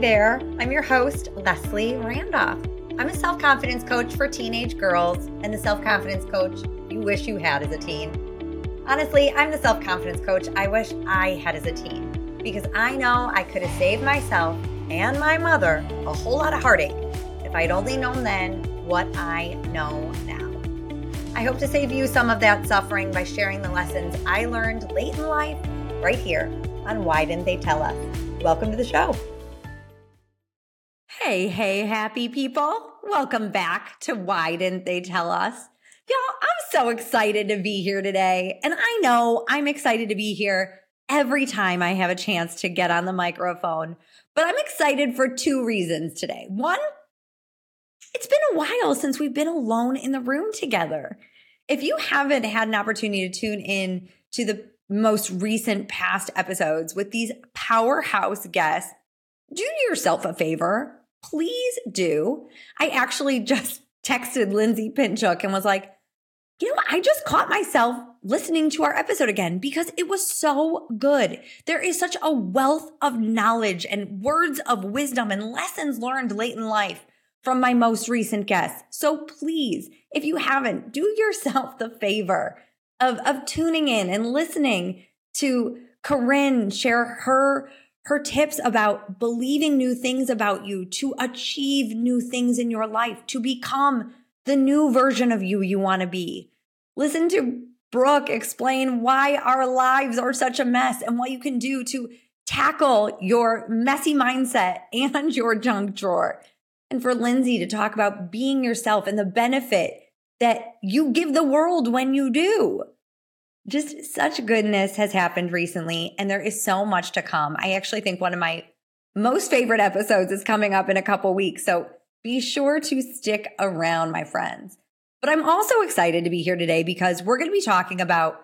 There, I'm your host, Leslie Randolph. I'm a self confidence coach for teenage girls and the self confidence coach you wish you had as a teen. Honestly, I'm the self confidence coach I wish I had as a teen because I know I could have saved myself and my mother a whole lot of heartache if I'd only known then what I know now. I hope to save you some of that suffering by sharing the lessons I learned late in life right here on Why Didn't They Tell Us? Welcome to the show. Hey, hey, happy people. Welcome back to Why Didn't They Tell Us? Y'all, I'm so excited to be here today. And I know I'm excited to be here every time I have a chance to get on the microphone. But I'm excited for two reasons today. One, it's been a while since we've been alone in the room together. If you haven't had an opportunity to tune in to the most recent past episodes with these powerhouse guests, do yourself a favor please do. I actually just texted Lindsay Pinchuk and was like, you know, I just caught myself listening to our episode again because it was so good. There is such a wealth of knowledge and words of wisdom and lessons learned late in life from my most recent guests. So please, if you haven't, do yourself the favor of, of tuning in and listening to Corinne share her her tips about believing new things about you to achieve new things in your life, to become the new version of you you want to be. Listen to Brooke explain why our lives are such a mess and what you can do to tackle your messy mindset and your junk drawer. And for Lindsay to talk about being yourself and the benefit that you give the world when you do just such goodness has happened recently, and there is so much to come. I actually think one of my most favorite episodes is coming up in a couple weeks. So be sure to stick around, my friends. But I'm also excited to be here today because we're going to be talking about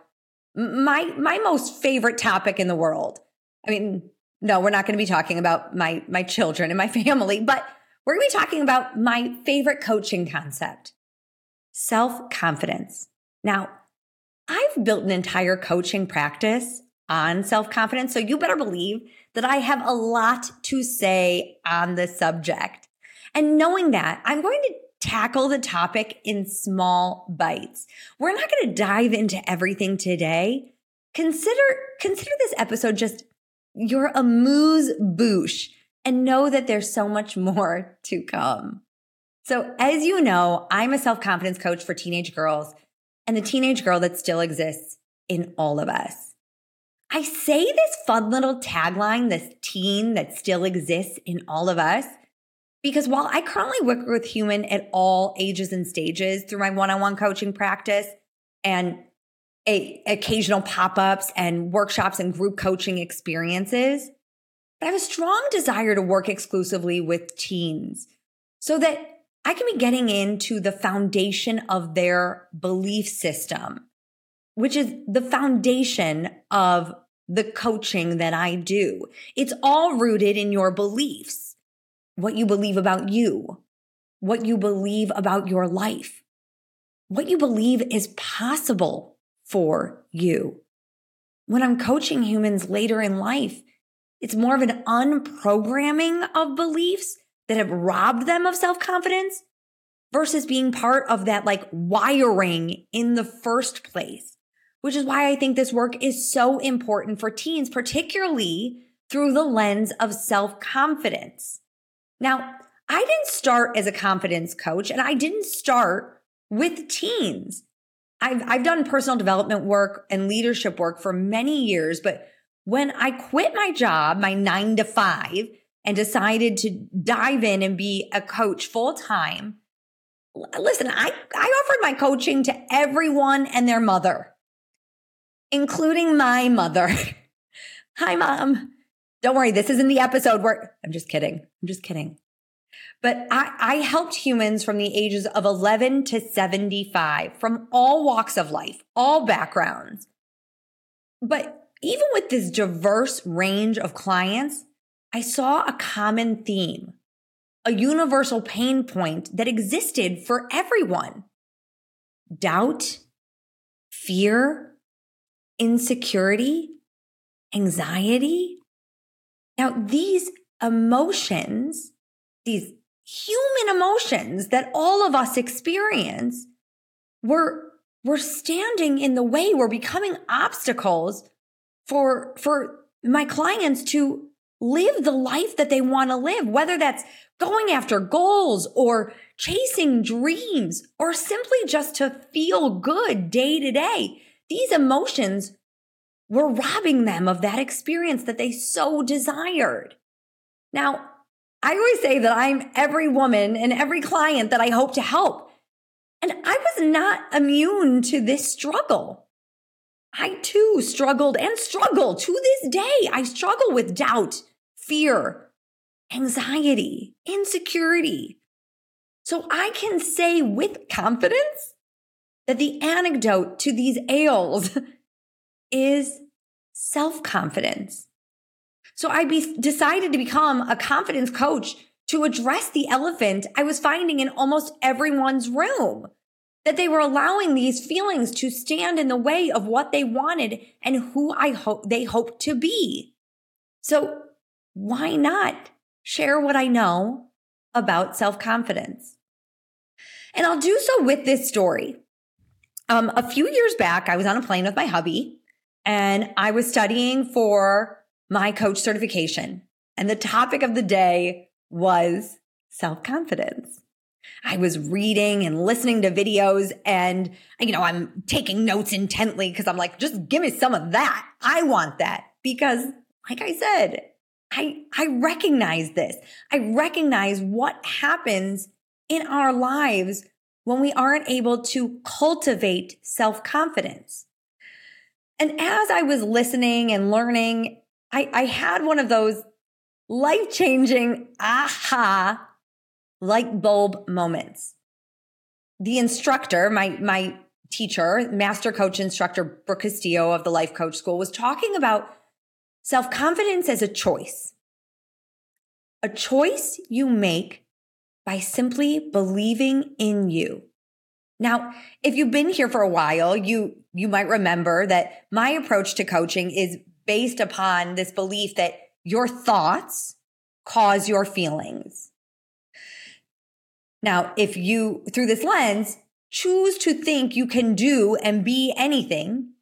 my my most favorite topic in the world. I mean, no, we're not going to be talking about my my children and my family, but we're going to be talking about my favorite coaching concept. Self-confidence. Now, I've built an entire coaching practice on self confidence. So you better believe that I have a lot to say on the subject. And knowing that, I'm going to tackle the topic in small bites. We're not going to dive into everything today. Consider, consider this episode just your amuse bouche and know that there's so much more to come. So as you know, I'm a self confidence coach for teenage girls and the teenage girl that still exists in all of us. I say this fun little tagline, this teen that still exists in all of us, because while I currently work with human at all ages and stages through my one-on-one coaching practice and a, occasional pop-ups and workshops and group coaching experiences, I have a strong desire to work exclusively with teens so that I can be getting into the foundation of their belief system, which is the foundation of the coaching that I do. It's all rooted in your beliefs, what you believe about you, what you believe about your life, what you believe is possible for you. When I'm coaching humans later in life, it's more of an unprogramming of beliefs that have robbed them of self confidence versus being part of that like wiring in the first place, which is why I think this work is so important for teens, particularly through the lens of self confidence. Now, I didn't start as a confidence coach and I didn't start with teens. I've, I've done personal development work and leadership work for many years, but when I quit my job, my nine to five, and decided to dive in and be a coach full time, listen, I, I offered my coaching to everyone and their mother, including my mother. Hi, mom. Don't worry, this isn't the episode where I'm just kidding. I'm just kidding. But I, I helped humans from the ages of 11 to 75 from all walks of life, all backgrounds. But even with this diverse range of clients, I saw a common theme, a universal pain point that existed for everyone doubt, fear, insecurity, anxiety. Now, these emotions, these human emotions that all of us experience, were, were standing in the way, were becoming obstacles for, for my clients to live the life that they want to live, whether that's going after goals or chasing dreams or simply just to feel good day to day. These emotions were robbing them of that experience that they so desired. Now, I always say that I'm every woman and every client that I hope to help. And I was not immune to this struggle. I too struggled and struggle to this day. I struggle with doubt, fear, anxiety, insecurity. So I can say with confidence that the antidote to these ails is self confidence. So I be- decided to become a confidence coach to address the elephant I was finding in almost everyone's room. That they were allowing these feelings to stand in the way of what they wanted and who I hope they hoped to be. So why not share what I know about self confidence? And I'll do so with this story. Um, a few years back, I was on a plane with my hubby and I was studying for my coach certification. And the topic of the day was self confidence. I was reading and listening to videos and, you know, I'm taking notes intently because I'm like, just give me some of that. I want that because, like I said, I, I recognize this. I recognize what happens in our lives when we aren't able to cultivate self confidence. And as I was listening and learning, I, I had one of those life changing aha light bulb moments. The instructor, my, my teacher, master coach instructor, Brooke Castillo of the Life Coach School, was talking about self confidence as a choice. A choice you make by simply believing in you. Now, if you've been here for a while, you, you might remember that my approach to coaching is based upon this belief that your thoughts cause your feelings. Now, if you, through this lens, choose to think you can do and be anything,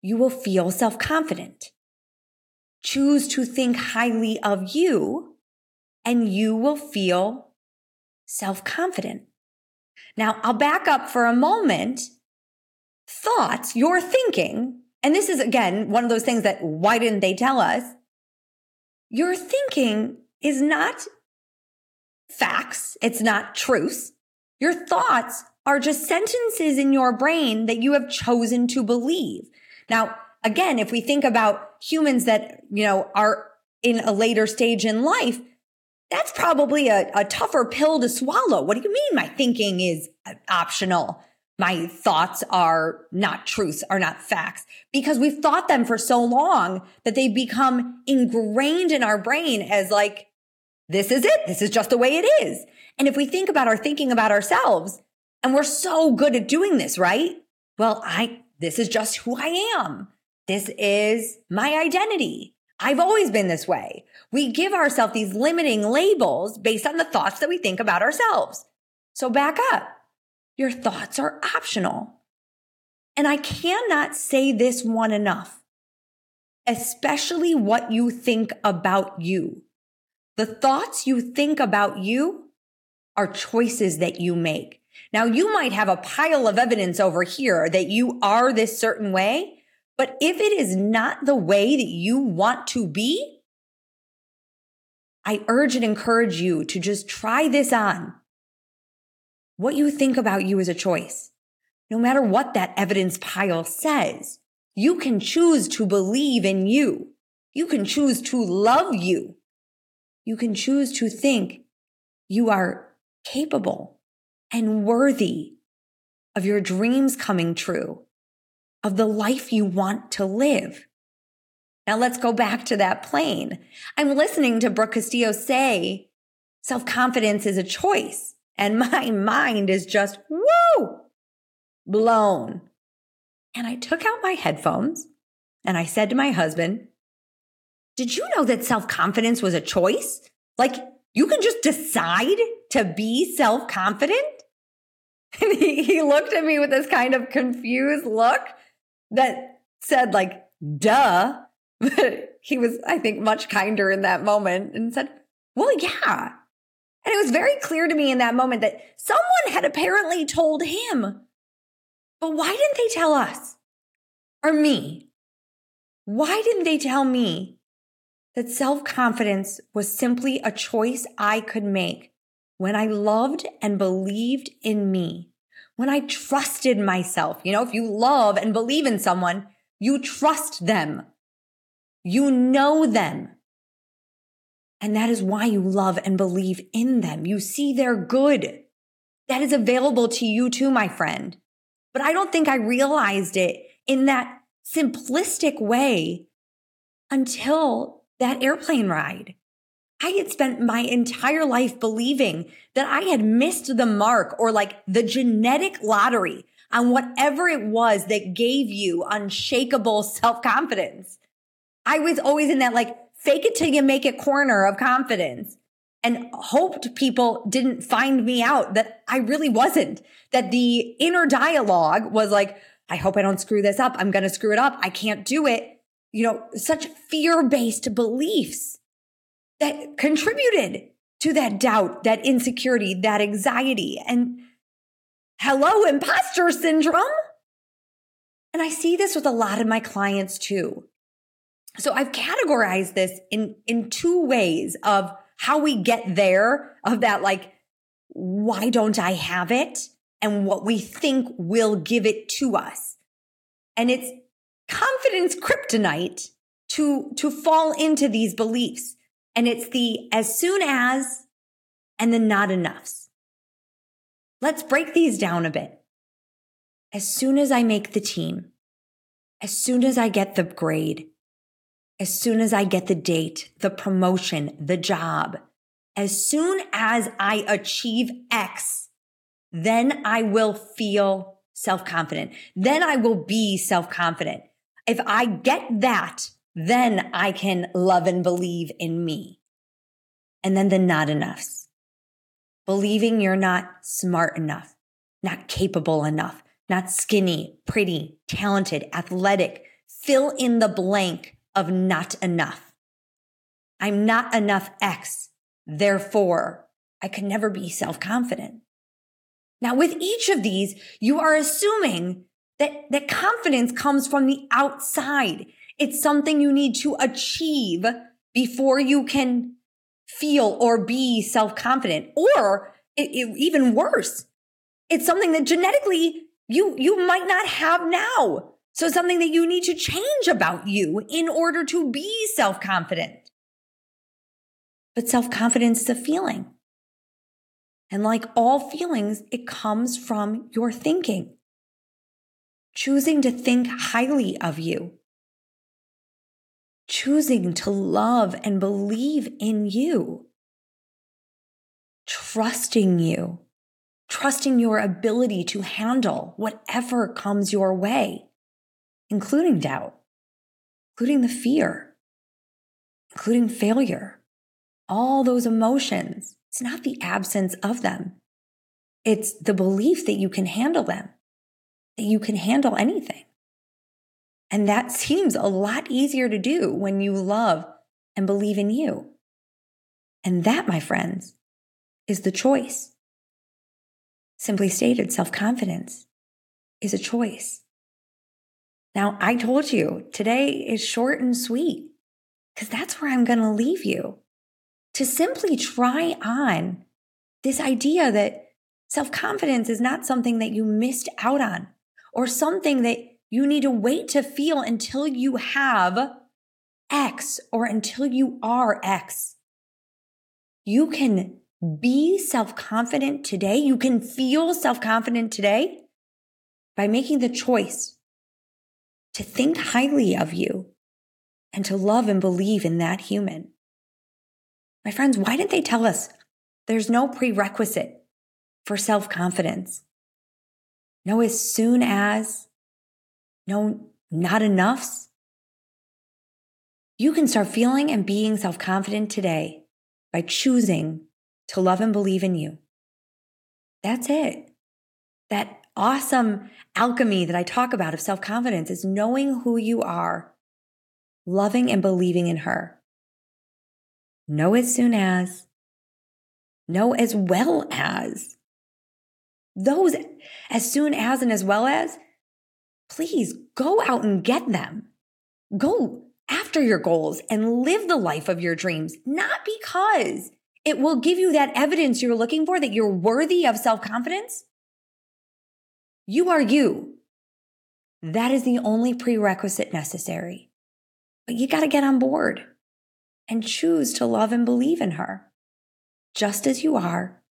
you will feel self confident. Choose to think highly of you and you will feel self confident. Now, I'll back up for a moment. Thoughts, your thinking, and this is again one of those things that why didn't they tell us? Your thinking is not facts, it's not truths. Your thoughts are just sentences in your brain that you have chosen to believe. Now, again, if we think about humans that, you know, are in a later stage in life, that's probably a, a tougher pill to swallow. What do you mean my thinking is optional? My thoughts are not truths, are not facts, because we've thought them for so long that they've become ingrained in our brain as like, this is it. This is just the way it is. And if we think about our thinking about ourselves, and we're so good at doing this, right? Well, I, this is just who I am. This is my identity. I've always been this way. We give ourselves these limiting labels based on the thoughts that we think about ourselves. So back up. Your thoughts are optional. And I cannot say this one enough, especially what you think about you. The thoughts you think about you are choices that you make. Now, you might have a pile of evidence over here that you are this certain way, but if it is not the way that you want to be, I urge and encourage you to just try this on. What you think about you is a choice. No matter what that evidence pile says, you can choose to believe in you. You can choose to love you. You can choose to think you are capable and worthy of your dreams coming true of the life you want to live. Now let's go back to that plane. I'm listening to Brooke Castillo say self confidence is a choice. And my mind is just woo blown. And I took out my headphones and I said to my husband, did you know that self confidence was a choice? Like you can just decide to be self confident? And he, he looked at me with this kind of confused look that said, like, duh. But he was, I think, much kinder in that moment and said, well, yeah. And it was very clear to me in that moment that someone had apparently told him. But why didn't they tell us? Or me? Why didn't they tell me that self confidence was simply a choice I could make when I loved and believed in me, when I trusted myself. You know, if you love and believe in someone, you trust them, you know them. And that is why you love and believe in them. You see their good. That is available to you too, my friend. But I don't think I realized it in that simplistic way until that airplane ride. I had spent my entire life believing that I had missed the mark or like the genetic lottery on whatever it was that gave you unshakable self confidence. I was always in that like fake it till you make it corner of confidence and hoped people didn't find me out that I really wasn't, that the inner dialogue was like, I hope I don't screw this up. I'm going to screw it up. I can't do it. You know, such fear based beliefs that contributed to that doubt, that insecurity, that anxiety. And hello, imposter syndrome. And I see this with a lot of my clients too. So I've categorized this in, in two ways of how we get there of that, like, why don't I have it? And what we think will give it to us. And it's confidence kryptonite to, to fall into these beliefs. And it's the as soon as and the not enoughs. Let's break these down a bit. As soon as I make the team, as soon as I get the grade, as soon as I get the date, the promotion, the job, as soon as I achieve X, then I will feel self confident. Then I will be self confident. If I get that, then I can love and believe in me. And then the not enoughs. Believing you're not smart enough, not capable enough, not skinny, pretty, talented, athletic. Fill in the blank of not enough. I'm not enough X. Therefore, I can never be self confident. Now, with each of these, you are assuming that, that confidence comes from the outside. It's something you need to achieve before you can feel or be self confident. Or it, it, even worse, it's something that genetically you, you might not have now. So something that you need to change about you in order to be self confident. But self confidence is a feeling. And like all feelings, it comes from your thinking. Choosing to think highly of you. Choosing to love and believe in you, trusting you, trusting your ability to handle whatever comes your way, including doubt, including the fear, including failure, all those emotions. It's not the absence of them. It's the belief that you can handle them, that you can handle anything. And that seems a lot easier to do when you love and believe in you. And that, my friends, is the choice. Simply stated, self confidence is a choice. Now, I told you today is short and sweet because that's where I'm going to leave you to simply try on this idea that self confidence is not something that you missed out on or something that you need to wait to feel until you have X or until you are X. You can be self confident today. You can feel self confident today by making the choice to think highly of you and to love and believe in that human. My friends, why didn't they tell us there's no prerequisite for self confidence? No, as soon as no, not enoughs. You can start feeling and being self confident today by choosing to love and believe in you. That's it. That awesome alchemy that I talk about of self confidence is knowing who you are, loving and believing in her. Know as soon as, know as well as. Those as soon as and as well as, please go out and get them. Go after your goals and live the life of your dreams, not because it will give you that evidence you're looking for that you're worthy of self confidence. You are you. That is the only prerequisite necessary. But you got to get on board and choose to love and believe in her just as you are,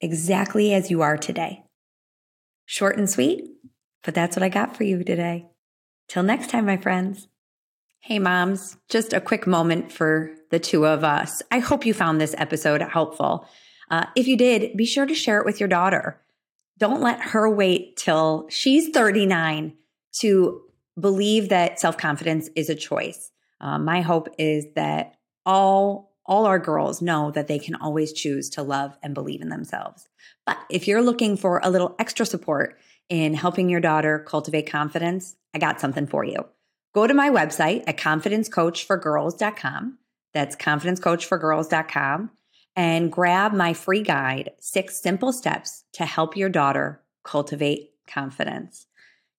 exactly as you are today. Short and sweet, but that's what I got for you today. Till next time, my friends. Hey, moms, just a quick moment for the two of us. I hope you found this episode helpful. Uh, if you did, be sure to share it with your daughter. Don't let her wait till she's 39 to believe that self confidence is a choice. Uh, my hope is that all all our girls know that they can always choose to love and believe in themselves. But if you're looking for a little extra support in helping your daughter cultivate confidence, I got something for you. Go to my website at confidencecoachforgirls.com. That's confidencecoachforgirls.com and grab my free guide, Six Simple Steps to Help Your Daughter Cultivate Confidence.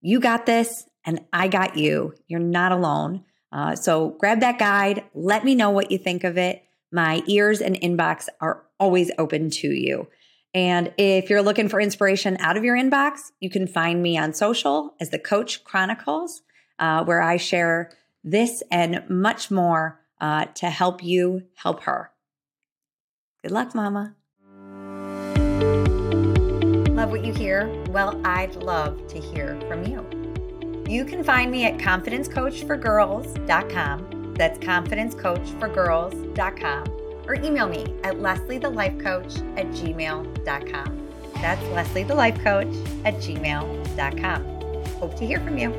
You got this, and I got you. You're not alone. Uh, so grab that guide. Let me know what you think of it. My ears and inbox are always open to you. And if you're looking for inspiration out of your inbox, you can find me on social as the Coach Chronicles, uh, where I share this and much more uh, to help you help her. Good luck, Mama. Love what you hear? Well, I'd love to hear from you. You can find me at confidencecoachforgirls.com. That's confidencecoachforgirls.com. Or email me at lesliethelifecoach at gmail.com. That's Leslie the Life Coach at gmail.com. Hope to hear from you.